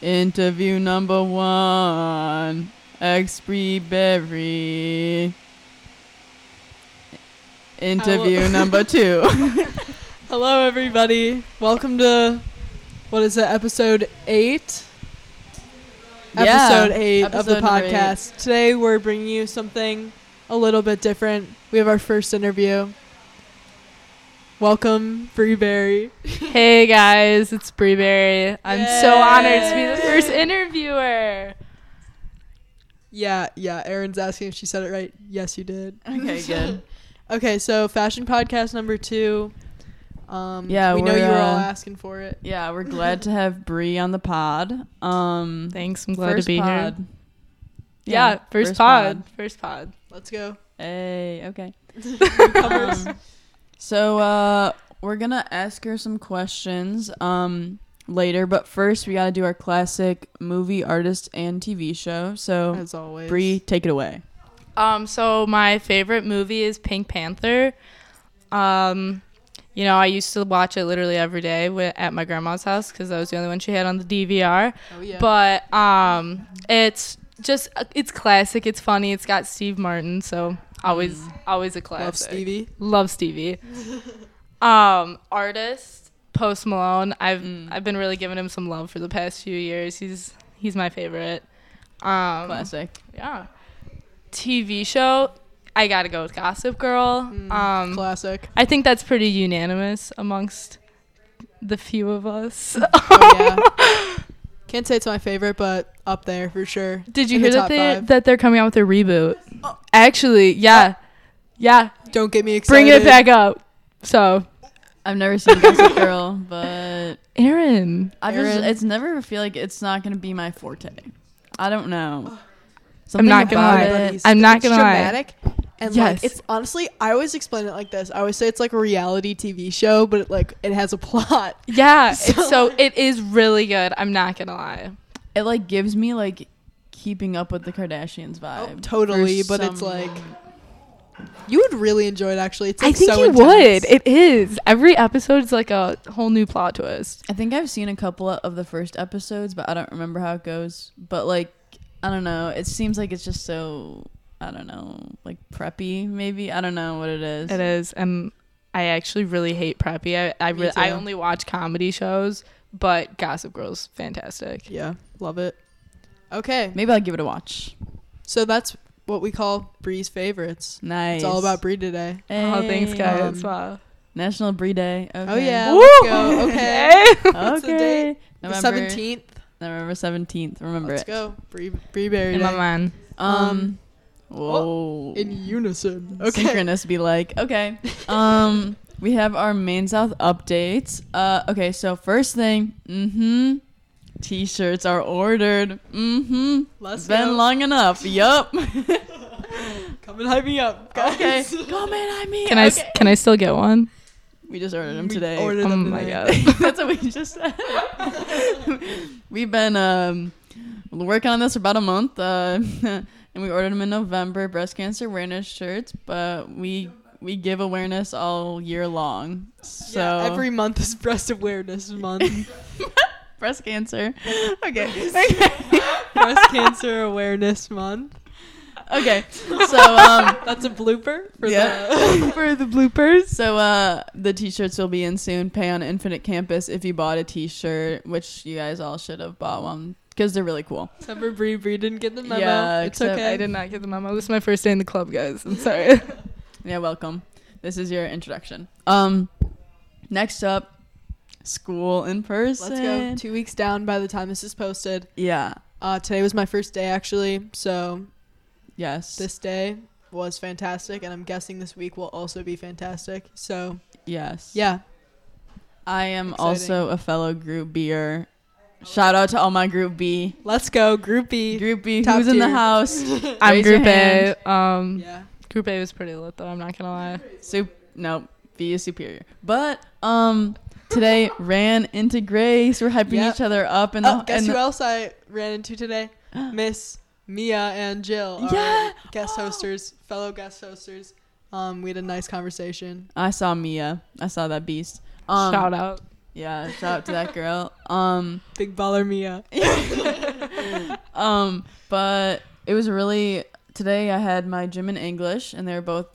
Interview number one. Expree Berry. Interview Hello. number two. Hello, everybody. Welcome to what is it? Episode eight. Yeah, episode eight of the episode number eight. podcast. Today we're bringing you something a little bit different. We have our first interview. Welcome, Bree Berry. Hey guys, it's Breeberry. I'm so honored to be the first interviewer. Yeah, yeah. Erin's asking if she said it right. Yes, you did. okay, good. Okay, so fashion podcast number two. Um, Yeah, we know we're, you were all uh, asking for it. Yeah, we're glad to have Bree on the pod. Um, Thanks, I'm glad to be pod. here. Yeah, first, pod. First pod. Let's go. Hey, okay. Um, so uh we're gonna ask her some questions um later, but first we gotta do our classic movie, artist, and TV show. So As always. Bree, take it away. Um, so my favorite movie is Pink Panther. Um, you know, I used to watch it literally every day wi- at my grandma's house because that was the only one she had on the DVR. Oh yeah. But um, it's just it's classic. It's funny. It's got Steve Martin, so always always a classic. Love Stevie. Love Stevie. um, artist Post Malone. I've Mm. I've been really giving him some love for the past few years. He's he's my favorite. Um, Classic. yeah. TV show. I gotta go with Gossip Girl. Mm, um, classic. I think that's pretty unanimous amongst the few of us. Oh yeah. Can't say it's my favorite, but up there for sure. Did you In hear the that they five. that they're coming out with a reboot? Oh. Actually, yeah, oh. yeah. Don't get me excited. Bring it back up. So, I've never seen Gossip Girl, but Aaron. I just Aaron? it's never feel like it's not gonna be my forte. I don't know. I'm not gonna about lie. it- I'm not gonna lie. Dramatic, And Yes. like it's honestly, I always explain it like this. I always say it's like a reality TV show, but it, like it has a plot. Yeah, So- it's so it is really good. I'm not gonna lie. It like gives me like keeping up with the Kardashians oh, vibe. Oh, totally, but it's like you would really enjoy it. Actually, it's I think so you intense. would. It is. Every episode is like a whole new plot twist. I think I've seen a couple of the first episodes, but I don't remember how it goes. But like, I don't know. It seems like it's just so I don't know, like preppy. Maybe I don't know what it is. It is, and I actually really hate preppy. I I, re- I only watch comedy shows, but Gossip Girl's fantastic. Yeah, love it. Okay, Maybe I'll give it a watch. so that's what we call Bree's favorites. Nice. It's all about Bree today. Oh, thanks, Hey. guys. Um, wow. National Bree Day. Okay. Oh yeah, Woo! let's go. Okay, What's the okay. date? the November seventeenth. November seventeenth. Remember Let's it. go. Bree Bree Berry In my Day. mind. Um. oh, Whoa. in unison. Okay. Synchronous be like, okay. Um, we have our Maine South updates. Uh, okay, so first thing, mm-hmm. T-shirts are ordered. Mm-hmm. Let's It's been go. long enough. Yup. Come and hype me up, guys. okay. Come in, I mean. Can I s- can I still get one? We just ordered them We today. ordered Oh them my today. god. That's what we just said. We've been um working on this for about a month, uh, and we ordered them in November. Breast cancer awareness shirts, but we we give awareness all year long. So Yeah, every month is Breast Awareness Month. breast cancer. Okay. Breast Cancer Awareness Month. okay. So um That's a blooper for Yeah. the for the bloopers. so uh the t-shirts will be in soon. Pay on Infinite Campus if you bought a t-shirt, which you guys all should have bought one because they're really cool. Except for Bree. Bree didn't get the memo. Yeah, it's okay. I did not get the memo. This is my first day in the club, guys. I'm sorry. Yeah, welcome. This is your introduction. Um next up school in person. Let's go. Two weeks down by the time this is posted. Yeah. Uh, today was my first day actually, so Yes. this day was fantastic, and I'm guessing this week will also be fantastic. So yes. yeah, I am Exciting. also a fellow group B'er. Shout out to all my group B. let's go Group B. Group B, Top who's in the house? I'm Raise Group hand. A. Um, Yeah. Group A was pretty lit though. I'm not gonna lie. Sup- no, B is superior. But um, today ran into Grace. We're hyping Yep. each other up in the. Oh, guess in who the- else I ran into today? Miss Mia and Jill. our Yeah. Guest hosters, fellow guest hosters. Um, we had a nice conversation. I saw Mia. I saw that beast. Um, Shout out. Yeah, shout out to that girl. Um, Big baller Mia. um, but it was really today. I had my gym and English, and they were both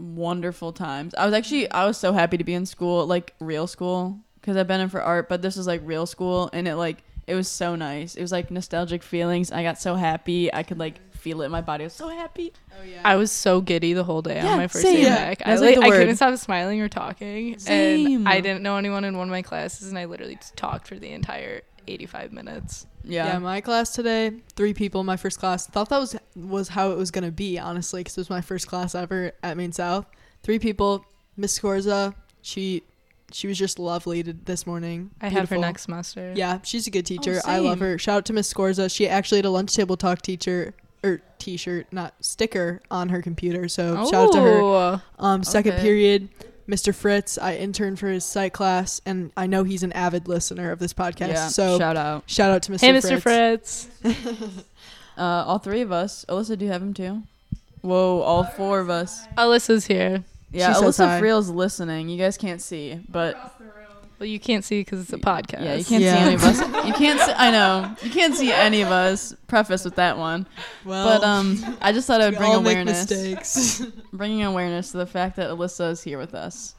wonderful times. I was actually I was so happy to be in school, like real school, because I've been in for art, but this was like real school, and it like it was so nice. It was like nostalgic feelings. I got so happy. I could like feel it in my body. I was so happy. Oh yeah. I was so giddy the whole day Yeah, on my first same. day Yeah, back. I, like, like, I couldn't stop smiling or talking, Same. and I didn't know anyone in one of my classes, and I literally just talked for the entire 85 minutes. yeah. Yeah. my class today, three people in my first class. Thought that was was how it was gonna be, honestly, because it was my first class ever at Maine South. Three people. Miss Scorza, she she was just lovely to, this morning. I have her next semester. Yeah, she's a good teacher. Oh, I love her. Shout out to Miss Scorza. She actually had a lunch table talk teacher or t-shirt, not sticker, on her computer. So shout out to her. Oh. Um, second Okay. period, Mr. Fritz. I interned for his psych class, and I know he's an avid listener of this podcast. Yeah. so shout, out, shout out. out to Mr. Hey, Mr. Fritz. Fritz. Uh, all three of us. Alyssa, do you have him too? Whoa, all four of us. Alyssa's here. Yeah, She says Alyssa hi. Friel's listening. You guys can't see, but Well, you can't see because it's a podcast. yeah, you can't Yeah. see any of us. You can't. See, I know you can't see any of us. Preface with that one, Well, but um, I just thought I would bring awareness, mistakes. bringing awareness to the fact that Alyssa is here with us.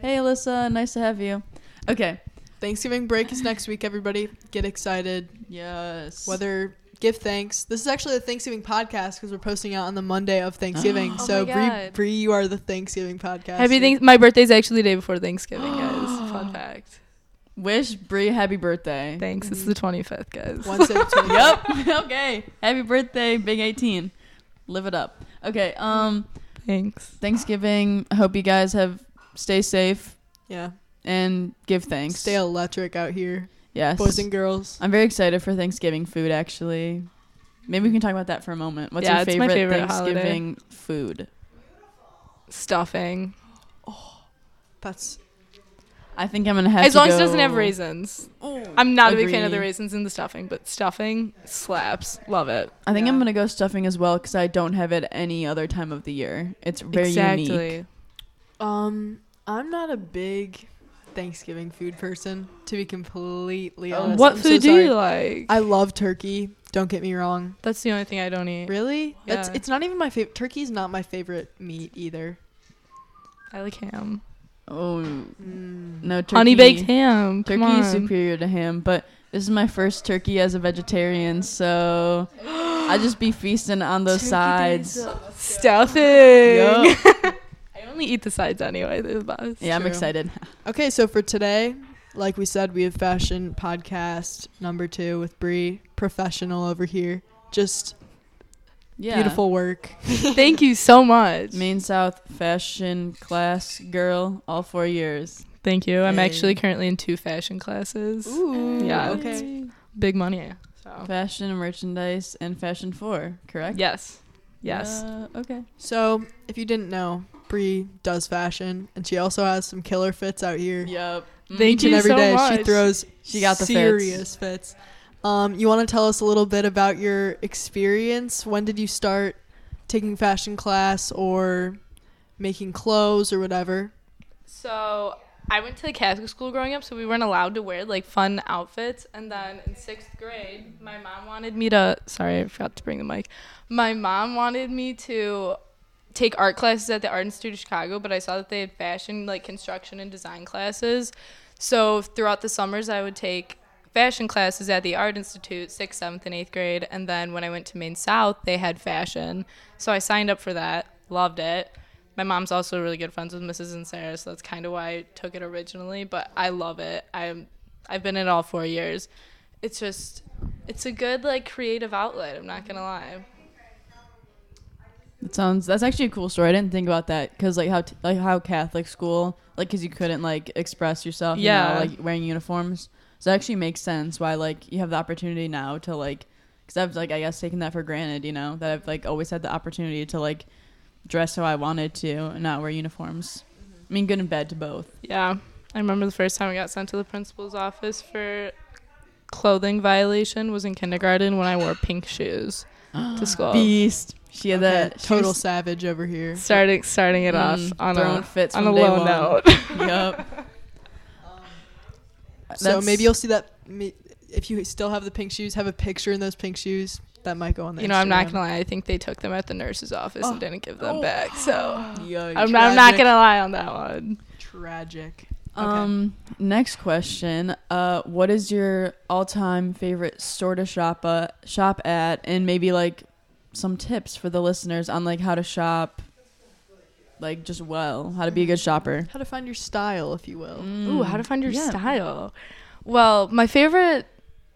Hey, Alyssa, nice to have you. Okay. Thanksgiving break is next week. Everybody, get excited. Yes. Whether give thanks. This is actually a Thanksgiving podcast because we're posting out on the Monday of Thanksgiving. Oh so my Bree, God. Bree, you are the Thanksgiving podcast. Happy thanks. My birthday's actually the day before Thanksgiving, guys. Fun fact. wish Bree happy birthday. Thanks. It's the 25th, guys. Wednesday. the 25th. Yep. okay. Happy birthday, Big 18. Live it up. Okay. Um, Thanks. Thanksgiving. I hope you guys have stay safe Yeah. and give thanks. Stay electric out here, yes. boys and girls. I'm very excited for Thanksgiving food. Actually, maybe we can talk about that for a moment. What's Yeah, your it's favorite, my favorite holiday. Thanksgiving food? Stuffing. Oh that's I think I'm gonna have As to long as it doesn't have raisins. I'm not a big fan of the raisins in the stuffing, but stuffing slaps. Love it. I think I'm gonna go stuffing as well because I don't have it any other time of the year. It's very exactly. unique. um. I'm not a big Thanksgiving food person, to be completely Oh, honest. what I'm so food do sorry. you like? I love turkey. Don't get me wrong. That's the only thing I don't eat. Really? That's Yeah. it's not even my favorite. Turkey's not my favorite meat either. I like ham. Oh Mm. no, turkey. Honey baked ham. Come Turkey is on. superior to ham, but this is my first turkey as a vegetarian, so I just be feasting on those sides. Stuffing. Yup. I only eat the sides anyway. The best. Yeah, I'm excited. Okay, so for today, like we said, we have fashion podcast number two with Bree, professional over here. Just Yeah. beautiful work. Thank you so much. Main South fashion class girl, all four years. Thank you. I'm Hey. actually currently in two fashion classes. Ooh. Yeah. Okay. Big money. So. Fashion, merchandise, and fashion four, correct? Yes. Yes. Uh, okay. So if you didn't know, Bree does fashion, and she also has some killer fits out here. Yep. Thank Each and you every so day, much. she throws She got the fits. serious fits. Um, you want to tell us a little bit about your experience? When did you start taking fashion class or making clothes or whatever? So I went to the Catholic school growing up, so we weren't allowed to wear like fun outfits. And then in sixth grade, my mom wanted me to. Sorry, I forgot to bring the mic. My mom wanted me to take art classes at the Art Institute of Chicago, but I saw that they had fashion, like construction and design classes. So throughout the summers, I would take fashion classes at the Art Institute, sixth, seventh, and eighth grade. And then when I went to Maine South, they had fashion. So I signed up for that, loved it. My mom's also really good friends with Mrs. and Sarah, so that's kind of why I took it originally. But I love it. I'm I've been in it all four years. It's just it's a good like creative outlet. I'm not gonna lie. That sounds. That's actually a cool story. I didn't think about that because like how t- like how Catholic school like because you couldn't like express yourself. you know, Yeah. like wearing uniforms. So it actually makes sense why like you have the opportunity now to like because I've like I guess taken that for granted. You know that I've like always had the opportunity to like dress how I wanted to and not wear uniforms. I mean, good and bad to both. Yeah, I remember the first time I got sent to the principal's office for clothing violation was in kindergarten when I wore pink shoes to school. Beast. She had Okay, that total savage over here. Starting starting it off mm, on throwing a fits on a low one. note. Yup. So maybe you'll see that. If you still have the pink shoes, have a picture in those pink shoes. That might go on the You know, I'm not gonna lie. I think they took them at the nurse's office Oh. and didn't give them Oh. back. So Yikes. I'm not, I'm not gonna lie on that one. Tragic. Okay. Um, next question. Uh, what is your all-time favorite store to shop uh, shop at, and maybe like some tips for the listeners on like how to shop, like just well, how to be a good shopper. How to find your style, if you will. Ooh, how to find your Mm. Yeah. style? Well, my favorite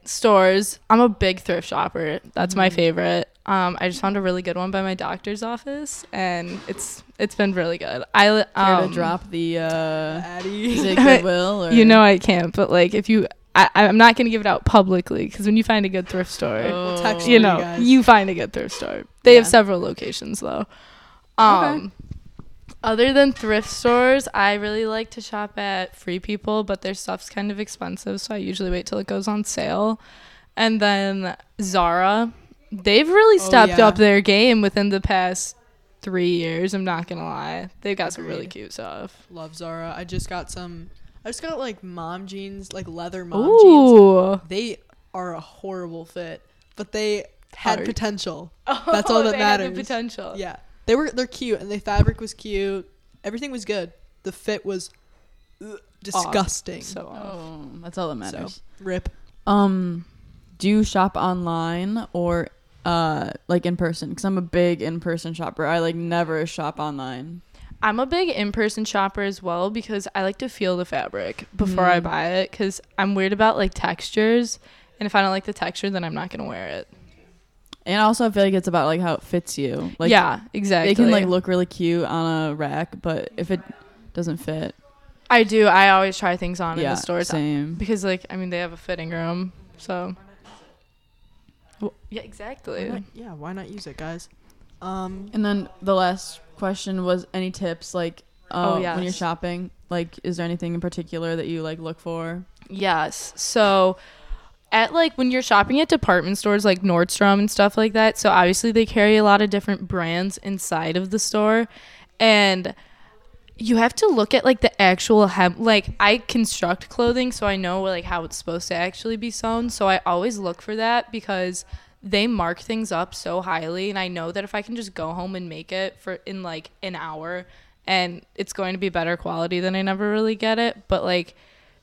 stores. I'm a big thrift shopper. That's my Mhm. favorite. Um, I just found a really good one by my doctor's office, and it's it's been really good. I li- Care um, to drop the uh, Addie. is it Goodwill or You know I can't, but like if you, I, I'm not gonna give it out publicly because when you find a good thrift store, We'll you you know, guys. you find a good thrift store. They have several locations though. Um, other than thrift stores, I really like to shop at Free People, but their stuff's kind of expensive, so I usually wait till it goes on sale. And then Zara, they've really Oh, stepped yeah. up their game within the past three years. I'm not gonna lie, they've got some really cute stuff. Love Zara. I just got some. I just got like mom jeans, like leather mom jeans. They are a horrible fit, but they had Hard. potential. Oh, That's all that They have the matters. potential. Yeah, they were. They're cute, and the fabric was cute. Everything was good. The fit was ugh, disgusting. So uh, Oh, that's all that matters. Rip. Um, do you shop online or uh like in person? Because I'm a big in person shopper. I like never shop online. I'm a big in-person shopper as well because I like to feel the fabric before I Mm. buy it because I'm weird about like textures, and if I don't like the texture, then I'm not gonna wear it. And also, I feel like it's about like how it fits you. Like, yeah, exactly. It can like look really cute on a rack, but if it doesn't fit, I do. I always try things on yeah, in the stores same. because, like, I mean, they have a fitting room, so. Well, yeah, exactly. Why not- yeah, why not use it, guys? Um, And then the last question was any tips like uh, Oh, when you're shopping? Like, is there anything in particular that you like look for? Yes. So at like when you're shopping at department stores like Nordstrom and stuff like that, so obviously they carry a lot of different brands inside of the store and you have to look at like the actual hem like I construct clothing so I know like how it's supposed to actually be sewn, so I always look for that because they mark things up so highly and I know that if I can just go home and make it for in like an hour and it's going to be better quality than I never really get it, but like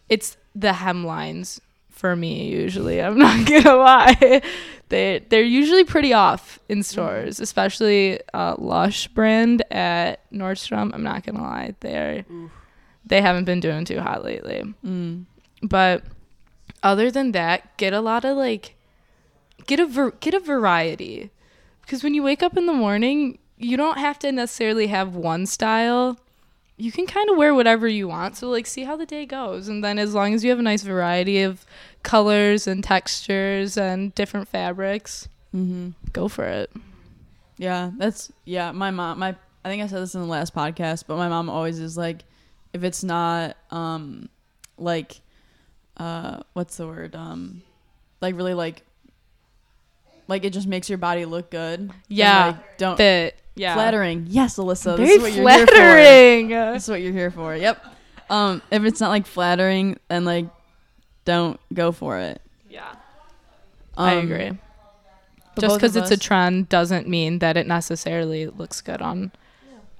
it's the hemlines for me usually. I'm not gonna lie. They they're usually pretty off in stores, especially uh, Lush brand at Nordstrom. I'm not gonna lie. They're they haven't been doing too hot lately. Mm. But other than that, get a lot of like get a ver- get a variety. Because when you wake up in the morning, you don't have to necessarily have one style. You can kind of wear whatever you want. So like see how the day goes and then as long as you have a nice variety of colors and textures and different fabrics, Mm-hmm. go for it. Yeah, that's yeah. My mom, my I think I said this in the last podcast, but my mom always is like, if it's not um, like, uh, what's the word um, like really like, like it just makes your body look good. Yeah, like, don't Fit. Yeah. flattering. Yes, Alyssa, Very this is what you're here for. flattering. This is what you're here for. Yep. Um, if it's not like flattering, then like, don't go for it. Yeah. I Um, agree. but just because of it's a trend doesn't mean that it necessarily looks good on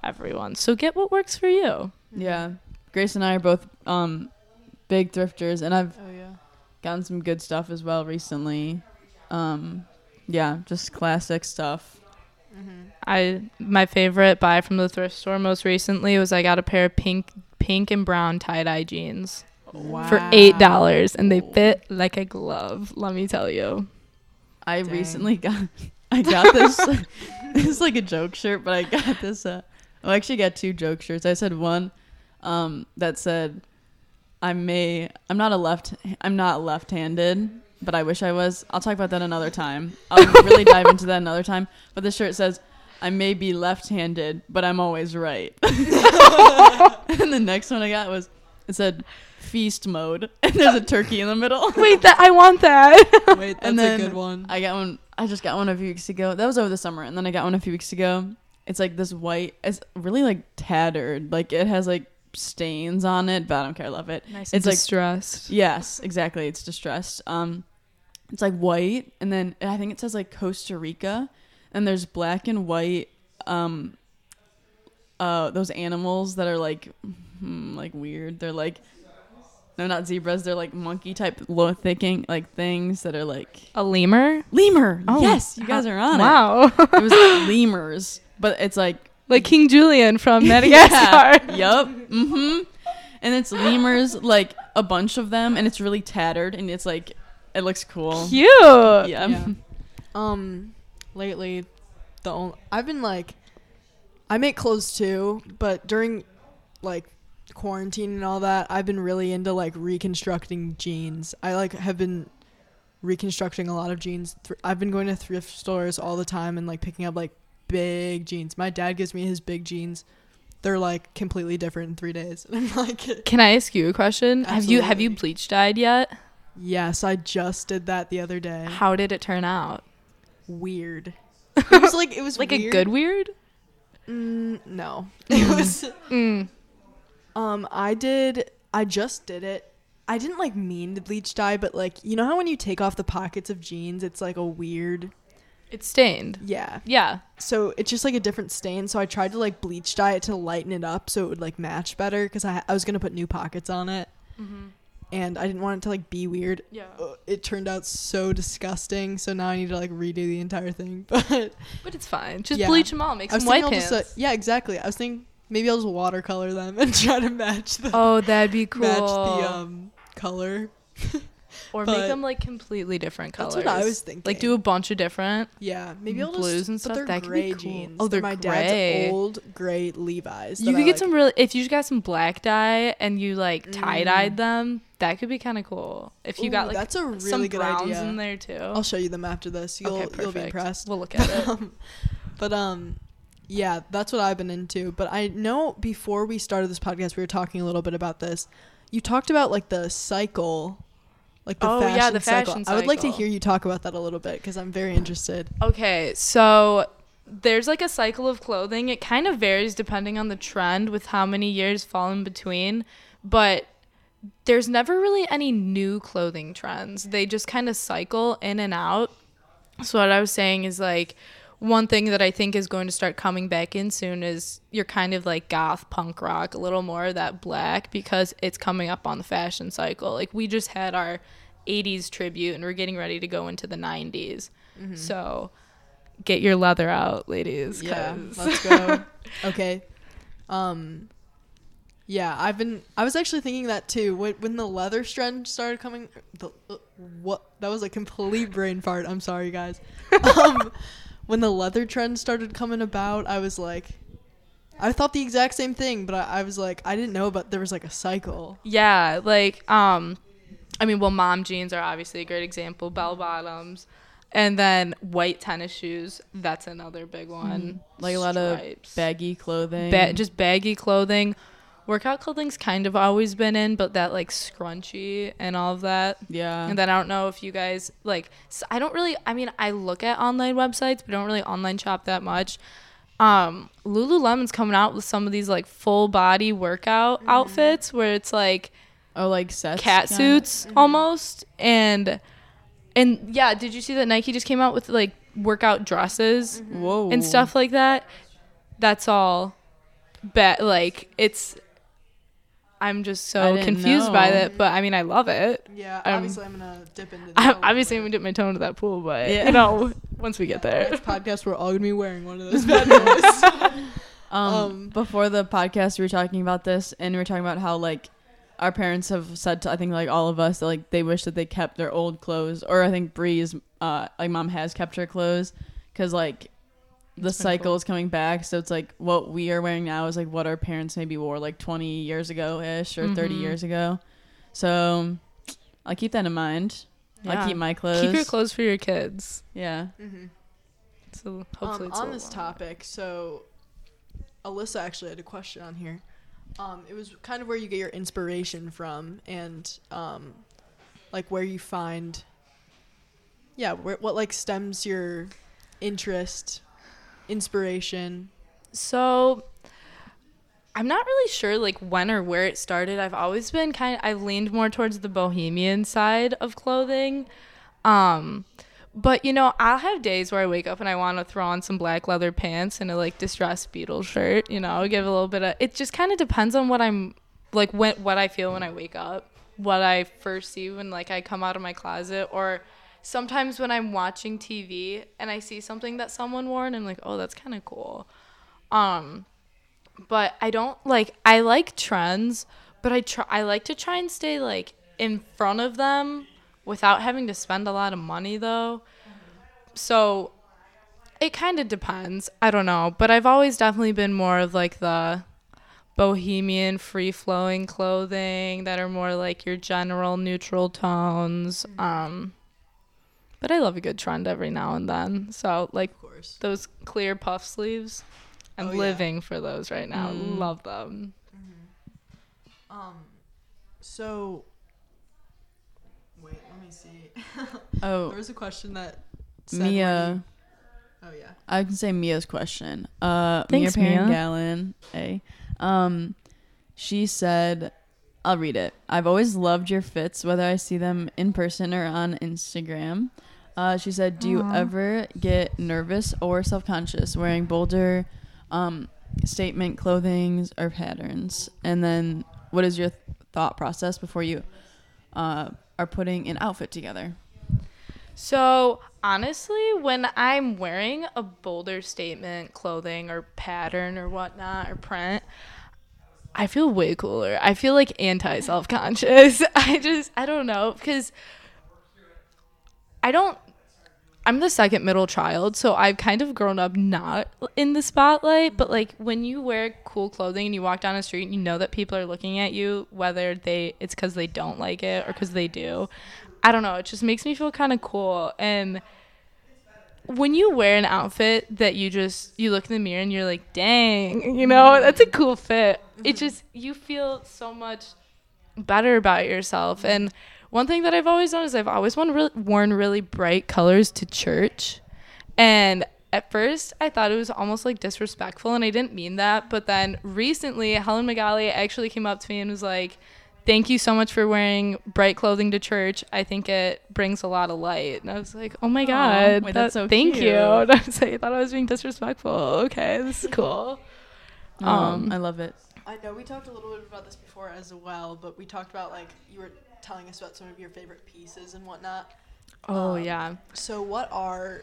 everyone. So get what works for you. Yeah, Grace and I are both um, big thrifters, and I've oh yeah. gotten some good stuff as well recently. Um, yeah, just classic stuff. I my favorite buy from the thrift store most recently was I got a pair of pink pink and brown tie dye jeans Wow. for eight dollars and they fit like a glove. Let me tell you. I Dang. recently got I got this. this is like a joke shirt, but I got this. Uh, I actually got two joke shirts. I said one um, that said, "I may. I'm not a left. I'm not left-handed." But I wish I was. I'll talk about that another time. I'll really dive into that another time. But the shirt says, I may be left-handed, but I'm always right. and the next one I got was it said feast mode, and there's a turkey in the middle. Wait, that I want that. Wait, that's And a good one. I got one. I just got one a few weeks ago. That was over the summer, and then I got one a few weeks ago. It's like this white. It's really like tattered. Like it has like stains on it, but I don't care. I love it. Nice. It's It's like- distressed. Yes, exactly. It's distressed. Um, it's like white, and then I think it says like Costa Rica, and there's black and white. Um, uh, those animals that are like, hmm, like weird. They're like, no, not zebras. They're like monkey type low thinking like things that are like A lemur. lemur. Oh, yes, you guys are on wow. it. Wow. it was lemurs, but it's like like King Julien from Madagascar. yeah, yup. Mm-hmm. And it's lemurs, like a bunch of them, and it's really tattered, and it's like it looks cool. Cute. Yeah. Yeah. Um, lately, the only I've been like, I make clothes too, but during like quarantine and all that, I've been really into like reconstructing jeans. I like have been reconstructing a lot of jeans. Thr- I've been going to thrift stores all the time and like picking up like big jeans. My dad gives me his big jeans. They're like completely different in three days. And I'm like, Can I ask you a question? Have you have you bleach dyed yet? Yes, I just did that the other day. How did it turn out? Weird. It was like it was Like a good weird? Mm, no. It was Mm. um I did I just did it. I didn't like mean to bleach dye, but like you know how when you take off the pockets of jeans, it's like a weird It's stained. yeah. Yeah. So it's just like a different stain. So I tried to like bleach dye it to lighten it up so it would like match better because I I was gonna put new pockets on it and I didn't want it to like be weird. Yeah. Uh, It turned out so disgusting. So now I need to like redo the entire thing. But But it's fine. Just Yeah. bleach them all. Make some white pants. just uh, yeah exactly. I was thinking maybe I'll just watercolor them and try to match the oh, that'd be cool. match the um color. or but- make them like completely different colors. That's what I was thinking. Like do a bunch of different. Yeah, maybe I'll blues just, and but stuff, They're that gray cool. jeans. Oh, they're my gray. dad's old gray Levi's. You could I get like. some really if you got some black dye and you like tie dyed Mm. them. That could be kind of cool. If you got like that's a really some good browns idea. in there too. I'll show you them after this. You'll okay, you'll be impressed. We'll look at it. Um, but um, yeah, that's what I've been into. But I know before we started this podcast, we were talking a little bit about this. You talked about like the cycle, like the Oh, fashion yeah, the cycle. fashion I would like to hear you talk about that a little bit because I'm very interested. Okay, so there's like a cycle of clothing. It kind of varies depending on the trend with how many years fall in between, but there's never really any new clothing trends. They just kind of cycle in and out. So what I was saying is like one thing that I think is going to start coming back in soon is you're kind of like goth punk rock, a little more of that black because it's coming up on the fashion cycle. Like we just had our 80s tribute and we're getting ready to go into the 90s. So get your leather out, ladies. Yeah, let's go. okay. Um yeah, I've been I was actually thinking that too. When when the leather trend started coming the uh, what that was a complete brain fart. I'm sorry guys. um when the leather trend started coming about, I was like I thought the exact same thing, but I, I was like I didn't know about there was like a cycle. Yeah, like um I mean, well mom jeans are obviously a great example, bell bottoms. And then white tennis shoes, that's another big one. like a lot of baggy clothing. ba- just baggy clothing. Workout clothing's kind of always been in, but that like scrunchy and all of that. yeah. And then I don't know if you guys like. I don't really. I mean, I look at online websites, but don't really online shop that much. Um, Lululemon's coming out with some of these like full body workout Mm-hmm. outfits where it's like oh, like sets. cat kinda? suits Mm-hmm. almost, and and yeah, did you see that Nike just came out with like workout dresses? Mm-hmm. Whoa. and stuff like that. That's all. Bet like it's. I'm just so didn't confused by know. that, but I mean, I love it. Yeah, Um, obviously I'm gonna dip into. I, that a obviously, I'm gonna dip my toe into that pool, but Yeah. you know, once we get there. Next podcast, we're all gonna be wearing one of those bad boys. Um, Um, before the podcast, we were talking about this, and we were talking about how like our parents have said to I think like all of us that like they wish that they kept their old clothes, or I think Bree's uh like mom has kept her clothes because like the It's cycle cool. is coming back. So it's like what we are wearing now is like what our parents maybe wore like 20 years ago ish or 30 Mhm. years ago. So I'll keep that in mind. Yeah. I'll keep my clothes. Keep your clothes for your kids. Yeah. mm-hmm. So hopefully, um, it's on this longer. topic, so Alyssa actually had a question on here. Um, it was kind of where you get your inspiration from, and um, like where you find, yeah, where, what like stems your interest, inspiration. So I'm not really sure like when or where it started. I've always been kind of I've leaned more towards the bohemian side of clothing. Um but you know, I'll have days where I wake up and I want to throw on some black leather pants and a like distressed beetle shirt, you know, give a little bit of it just kind of depends on what I'm like when what I feel when I wake up, what I first see when like I come out of my closet or sometimes when I'm watching TV and I see something that someone wore and I'm like, "Oh, that's kind of cool." Um but I don't like I like trends, but I try I like to try and stay like in front of them without having to spend a lot of money though. So it kind of depends. I don't know, but I've always definitely been more of like the bohemian free flowing clothing that are more like your general neutral tones. Um but I love a good trend every now and then. So like Of course. those clear puff sleeves. I'm Oh, yeah. living for those right now. Mm. Love them. Um, so wait, let me see. Oh, There was a question that said Mia. oh yeah. I can say Mia's question. Uh, Thanks, Mia Mia. Gallon. A. Um, she said, "I'll read it. I've always loved your fits, whether I see them in person or on Instagram." Uh, she said, "Do you Aw. ever get nervous or self-conscious wearing bolder, um, statement clothing or patterns? And then, what is your th- thought process before you, uh, are putting an outfit together?" So, honestly, when I'm wearing a bolder statement clothing or pattern or whatnot or print, I feel way cooler. I feel like anti self conscious. I just, I don't know, because I don't. I'm the second middle child, so I've kind of grown up not in the spotlight. But mm-hmm. like when you wear cool clothing and you walk down the street and you know that people are looking at you, whether they it's because they don't like it or because they do, I don't know. It just makes me feel kind of cool. And when you wear an outfit that you just you look in the mirror and you're like, dang, you know, mm-hmm. that's a cool fit. It mm-hmm. just you feel so much better about yourself. And one thing that I've always done is I've always worn really, worn really bright colors to church. And at first, I thought it was almost like disrespectful, and I didn't mean that. But then recently, Helen Magali actually came up to me and was like, Thank you so much for wearing bright clothing to church. I think it brings a lot of light. And I was like, Oh my Aw, God. wait, that's so Thank cute. you. And I was like, I thought I was being disrespectful. Okay, this is cool. Um, Um, I love it. I know we talked a little bit about this before as well, but we talked about like you were telling us about some of your favorite pieces and whatnot. Oh, Um, yeah. So what are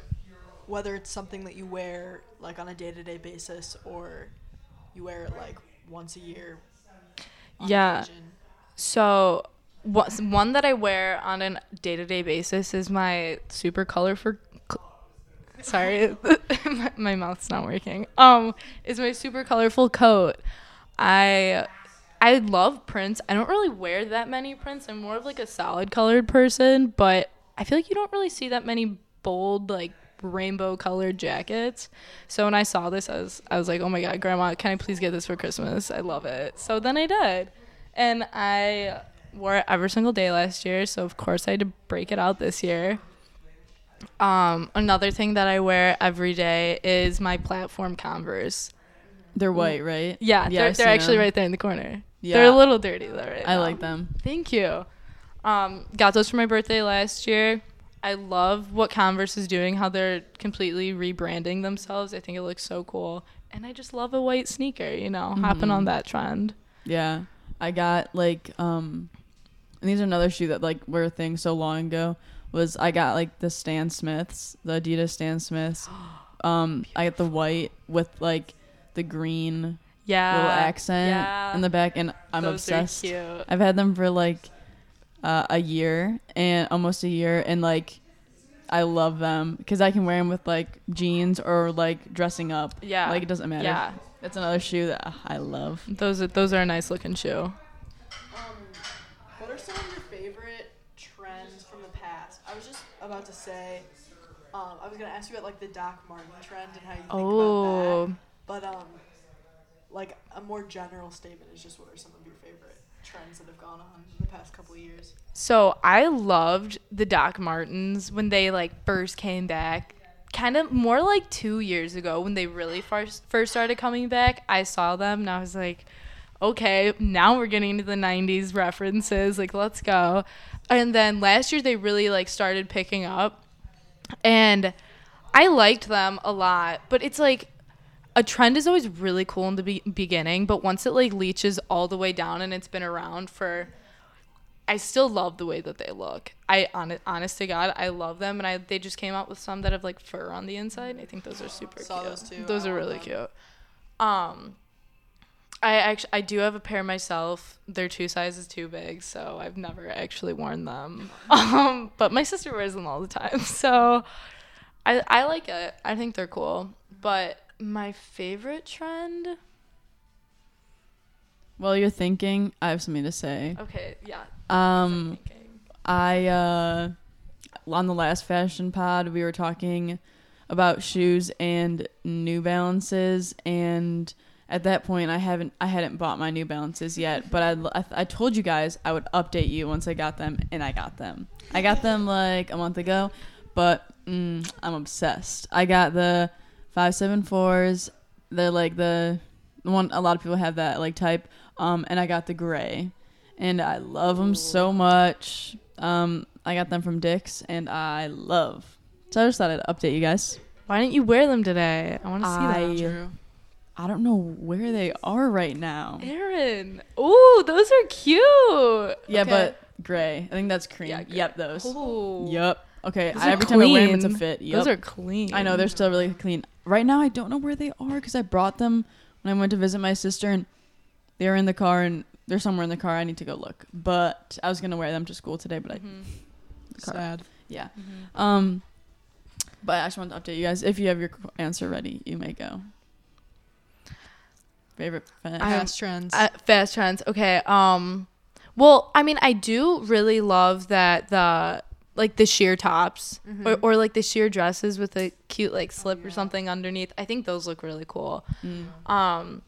whether it's something that you wear like on a day-to-day basis or you wear it like once a year Yeah. occasion? So, what, one that I wear on a day to day basis is my super colorful. Sorry, my, my mouth's not working. Um, is my super colorful coat. I I love prints. I don't really wear that many prints. I'm more of like a solid colored person, but I feel like you don't really see that many bold like rainbow colored jackets. So when I saw this, I was I was like, oh my god, grandma, can I please get this for Christmas? I love it. So then I did, and I wore it every single day last year. So of course I had to break it out this year. Um, another thing that I wear every day is my platform Converse. They're white, right? Yeah, Yeah, they're, they're actually them. right there in the corner. Yeah. They're a little dirty though, right? I now. like them. Thank you. Um, got those for my birthday last year. I love what Converse is doing, how they're completely rebranding themselves. I think it looks so cool. And I just love a white sneaker, you know, hopping on Mhm. that trend. Yeah. I got like um and these are another shoe that like were a thing so long ago was I got like the Stan Smiths, the Adidas Stan Smiths. Um I got the white with like the green Yeah. little accent yeah. in the back and I'm Those obsessed. Are cute. I've had them for like uh, a year and almost a year and like I love them because I can wear them with like jeans or like dressing up. Yeah. Like it doesn't matter. Yeah. That's another shoe that uh, I love. Those are those are a nice looking shoe. Um, what are some of your favorite trends from the past? I was just about to say, um, I was gonna ask you about like the Doc Martin trend and how you think about Oh. that. But um, like a more general statement is just what are some of your favorite trends that have gone on in the past couple of years? So I loved the Doc Martens when they like first came back kind of more like two years ago when they really first first started coming back. I saw them and I was like, okay, now we're getting into the '90s references. Like, let's go. And then last year they really like started picking up, and I liked them a lot. But it's like a trend is always really cool in the be- beginning, but once it like leeches all the way down and it's been around for I still love the way that they look. I honest, honest to God, I love them, and I they just came out with some that have like fur on the inside. I think those are super Saw cute. those too. Those I are really them. cute. Um, I actually I do have a pair myself. They're two sizes too big, so I've never actually worn them. Um, but my sister wears them all the time, so I I like it. I think they're cool. But my favorite trend. While you're thinking, I have something to say. Okay, yeah. Um. I uh, on the last fashion pod we were talking about shoes and New Balances, and at that point I haven't I hadn't bought my New Balances yet, but I, I I told you guys I would update you once I got them, and I got them. I got them like a month ago, but mm, I'm obsessed. I got the five seven fours. They're like the one a lot of people have that like type. Um, and I got the gray, and I love them so much. Um, I got them from Dick's, and I love. So I just thought I'd update you guys. Why didn't you wear them today? I want to see I- them. True. I don't know where they are right now. Aaron. Ooh, those are cute. Yeah, Okay. but gray. I think that's cream. Yeah, yep, those. Ooh. Yep. Okay. I- every time I wear them, it's a fit. Yep. Those are clean. I know they're still really clean. Right now, I don't know where they are because I brought them when I went to visit my sister, and they were in the car, and they're somewhere in the car. I need to go look. But I was gonna wear them to school today, but I Mhm. car. Sad. yeah. Mhm. Um, but I just wanted to update you guys. If you have your answer ready, you may go. Favorite fast, I- Past trends. Uh, fast trends. Okay. Um. Well, I mean, I do really love that the like the sheer tops Mhm. or, or like the sheer dresses with a cute like slip or something underneath. I think those look really cool. Mm. Um,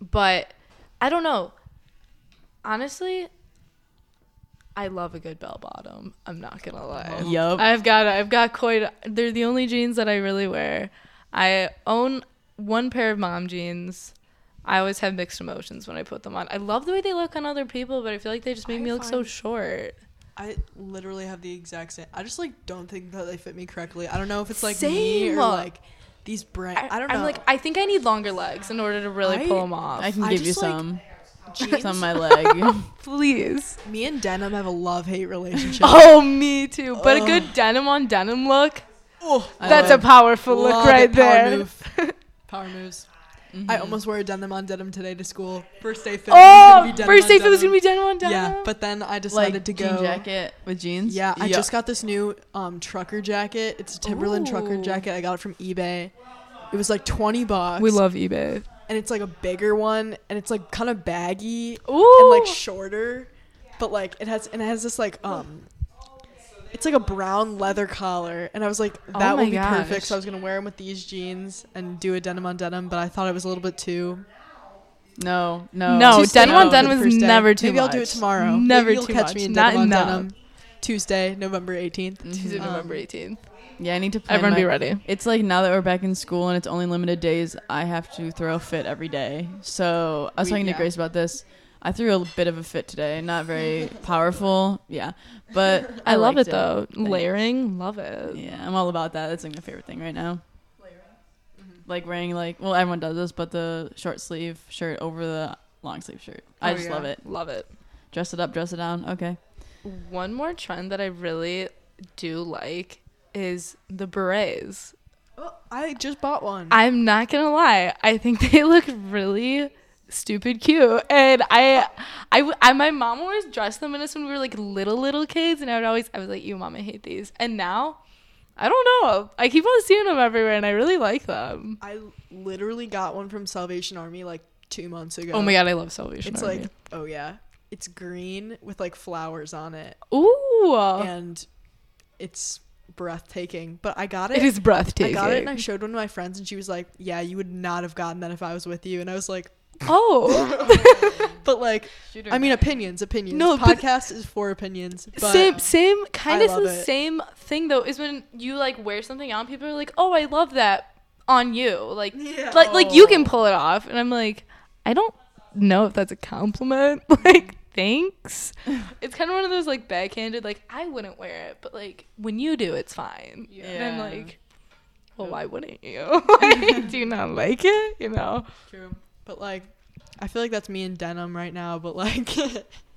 but I don't know. Honestly, I love a good bell bottom. I'm not gonna lie. Yup. I've got I've got quite. They're the only jeans that I really wear. I own one pair of mom jeans. I always have mixed emotions when I put them on. I love the way they look on other people, but I feel like they just make I me look so short. I literally have the exact same. I just like don't think that they fit me correctly. I don't know if it's like Same. me or like these brand. I, don't know. I'm like I think I need longer legs in order to really I- pull them off. I can I give you just, like, some. jeans. On my leg. Please. me and denim have a love hate relationship. Oh, me too. But a good denim on denim look. Oh, That's a powerful look right it. Power there. move. Power moves. I Mhm. almost wore a denim on denim today to school. First day fit. Oh, first day it was gonna be denim on denim. Yeah, but then I decided like to go jean jacket with jeans. Yeah, I just got this new um, trucker jacket. It's a Timberland trucker jacket. I got it from eBay. It was like twenty bucks. we love eBay. and it's like a bigger one, and it's like kind of baggy Ooh, and like shorter, but like it has and it has this like um, it's like a brown leather collar, and I was like Oh that my would be perfect. So I was gonna wear them with these jeans and do a denim on denim, but I thought it was a little bit too. No, no. No, too denim on denim the is first day. never too Maybe I'll do it tomorrow. Never Maybe you'll too catch much. me in Not denim on enough. denim. Tuesday, November eighteenth. Tuesday, Mhm. November Um, 18th. Yeah, I need to plan Everyone my- be ready. It's like now that we're back in school and it's only limited days, I have to throw a fit every day. So I was We- talking yeah. to Grace about this. I threw a bit of a fit today, not very powerful, yeah, but I, love liked it though. Thanks. Layering, love it. Yeah, I'm all about that. That's like my favorite thing right now. Mm-hmm. Like wearing like well, everyone does this, but the short sleeve shirt over the long sleeve shirt. I Oh, just yeah. love it. Love it. Dress it up, dress it down. Okay. One more trend that I really do like is the berets. Oh, I just bought one. I'm not gonna lie. I think they look really stupid cute, and I, I i my mom always dressed them in us when we were like little little kids, and I would always, I was like, "You, mom, I hate these." And now, I don't know. I keep on seeing them everywhere, and I really like them. I literally got one from Salvation Army like two months ago. Oh my god, I love Salvation Army. It's Army. like oh yeah, it's green with like flowers on it, ooh, and it's breathtaking. But I got it. it is breathtaking. I got it and I showed one of my friends, and she was like, "Yeah, you would not have gotten that if I was with you." And I was like, Oh, but like, Shooter I mean, opinions, opinions. No, but- podcast is for opinions. But same, same, kind I of the it. same thing though. Is when you like wear something on people are like, "Oh, I love that on you." Like, Yeah. like, like you can Oh. pull it oh. off, and I'm like, I don't know if that's a compliment. like, thanks. it's kind of one of those like backhanded. Like, I wouldn't wear it, but like when you do, it's fine. And I'm like, well, why wouldn't you? Like, do you not like it? You know. True. But like, I feel like that's me in denim right now. But like,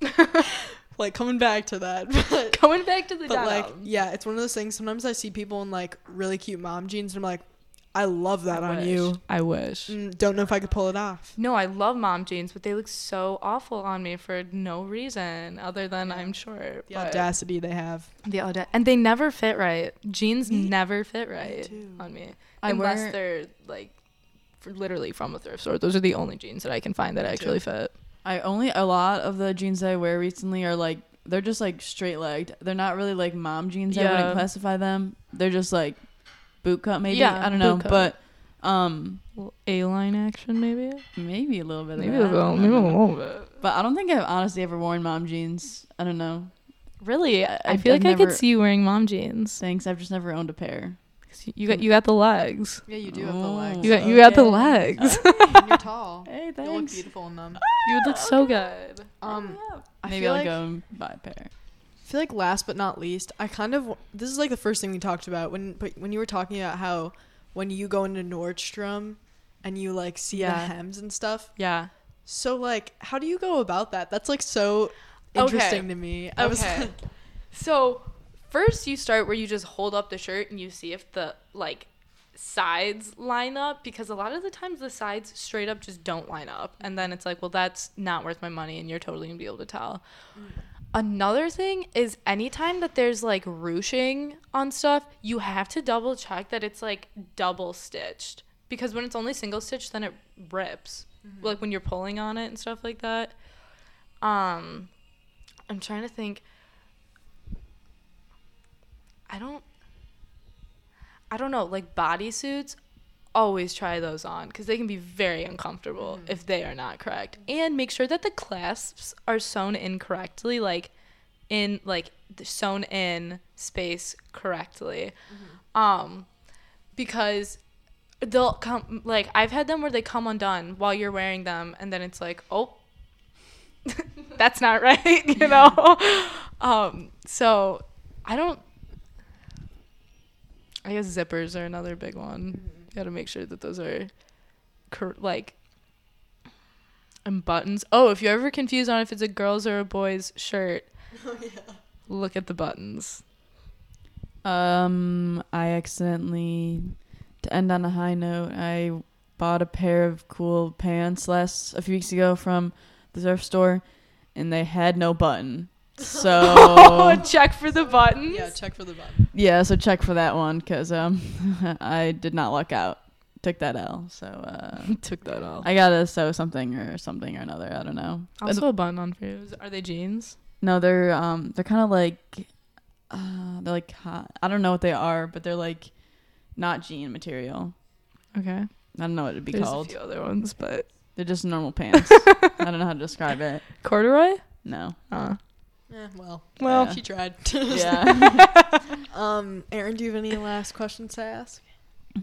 like coming back to that. But, Going back to the but like, yeah, it's one of those things. Sometimes I see people in like really cute mom jeans, and I'm like, I love that I on wish. you. I wish. Mm, don't know if I could pull it off. No, I love mom jeans, but they look so awful on me for no reason other than I'm short. The audacity they have. The audacity, and they never fit right. Jeans Me- never fit right too. on me I unless wear- they're like f literally from a thrift store. Those are the only jeans that I can find that actually fit. I only a lot of the jeans that I wear recently are like they're just like straight legged. They're not really like mom jeans. I Yeah. wouldn't classify them. They're just like boot cut maybe. Yeah, I don't know, but um A line action, maybe. maybe a little bit. Maybe of a little, maybe a little bit. But I don't think I've honestly ever worn mom jeans. I don't know. Really, I, I I- feel I've like I could see you wearing mom jeans. Thanks. I've just never owned a pair. 'Cause You got you got the legs. Yeah, you do have the Oh. legs. You got you got the Okay. legs. and you're tall. Hey, thanks. You look beautiful in them. you would look so good. Um, I Maybe feel I'll like, go and buy a pair. I feel like last but not least, I kind of this is like the first thing we talked about when but when you were talking about how when you go into Nordstrom and you like see the hems and stuff. Yeah. So like, how do you go about that? That's like so Okay. interesting to me. I was Okay. So first you start where you just hold up the shirt and you see if the like sides line up because a lot of the times the sides straight up just don't line up. And then it's like well that's not worth my money and you're totally gonna be able to tell. Another thing is anytime that there's like ruching on stuff you have to double check that it's like double stitched. Because when it's only single stitched then it rips. Like when you're pulling on it and stuff like that. Um i'm trying to think I don't I don't know, like bodysuits always try those on because they can be very uncomfortable if they are not correct. And make sure that the clasps are sewn in correctly, like in like the sewn in space correctly. Um because they'll come like I've had them where they come undone while you're wearing them and then it's like, "Oh, that's not right," you know? um so I don't I guess zippers are another big one. You got to make sure that those are cor- like and buttons. Oh, if you're ever confused on if it's a girl's or a boy's shirt, oh, yeah. look at the buttons. Um, I accidentally, to end on a high note, I bought a pair of cool pants last a few weeks ago from the thrift store, and they had no button. So check for the buttons. yeah, check for the button. Yeah, so check for that one because um, I did not luck out. Took that L. So uh, Took that off. I gotta sew something or something or another. I don't know. I'll sew a button on for you. Are they jeans? No, they're um they're kind of like uh they're like hot. I don't know what they are, but they're like not jean material. Okay. I don't know what it'd be There's called. a few other ones, but They're just normal pants. I don't know how to describe it. corduroy. No. Uh, Eh, well, well, Yeah. she tried. Yeah. um, Aaron, do you have any last questions to ask?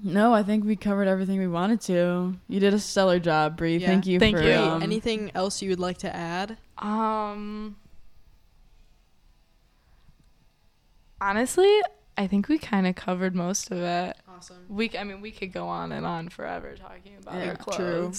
no, I think we covered everything we wanted to. You did a stellar job, Bree. Yeah. Thank you Thank for you. um, Anything else you would like to add? Um Honestly, I think we kind of covered most of it. Awesome. We I mean, we could go on and on forever talking about Yeah, our true.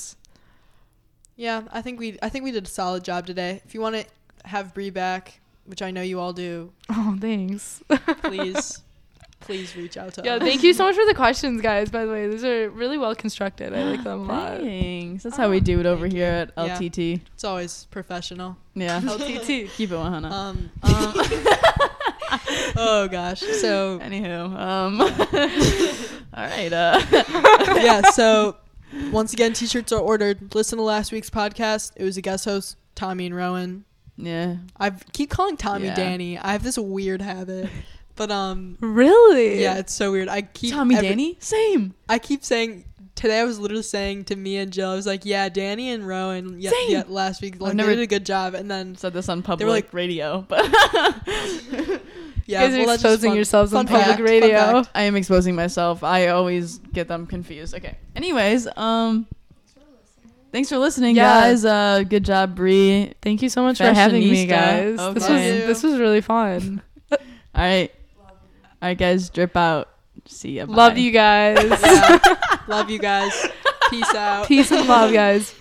Yeah, I think we I think we did a solid job today. If you want to have Bree back, which I know you all do, Oh, thanks. please please reach out to yeah, us. thank you so much for the questions, guys. By the way, these are really well constructed. I like them a lot. Thanks. That's how we do it over here at Yeah. LTT. It's always professional. Yeah. LTT. Keep it 100. Um, Um, oh gosh. So anywho, um, all right. Uh, yeah, so once again, t-shirts are ordered. Listen to last week's podcast. It was a guest host, Tommy and Rowan. Yeah. I keep calling Tommy Yeah. Danny. I have this weird habit, but um, Really? yeah, it's so weird. I keep Tommy every- Danny? Same. I keep saying today I was literally saying to me and Jill, I was like, yeah, Danny and Rowan, yeah, Same. yeah last week, like, never- they did a good job. And then, Said this on public like- radio, but yeah, you guys are well, that's just exposing fun- yourselves fun on public fact, fun radio. fact. I am exposing myself. I always get them confused. Okay. Anyways, um, thanks for listening, Yeah. guys. Uh, good job, Bree. Thank you so much for having me, Fashionista. guys. This was this was really fun. All right, all right, guys, drip out. See ya. Love you guys. Yeah. Love you guys. Peace out. Peace and love, guys.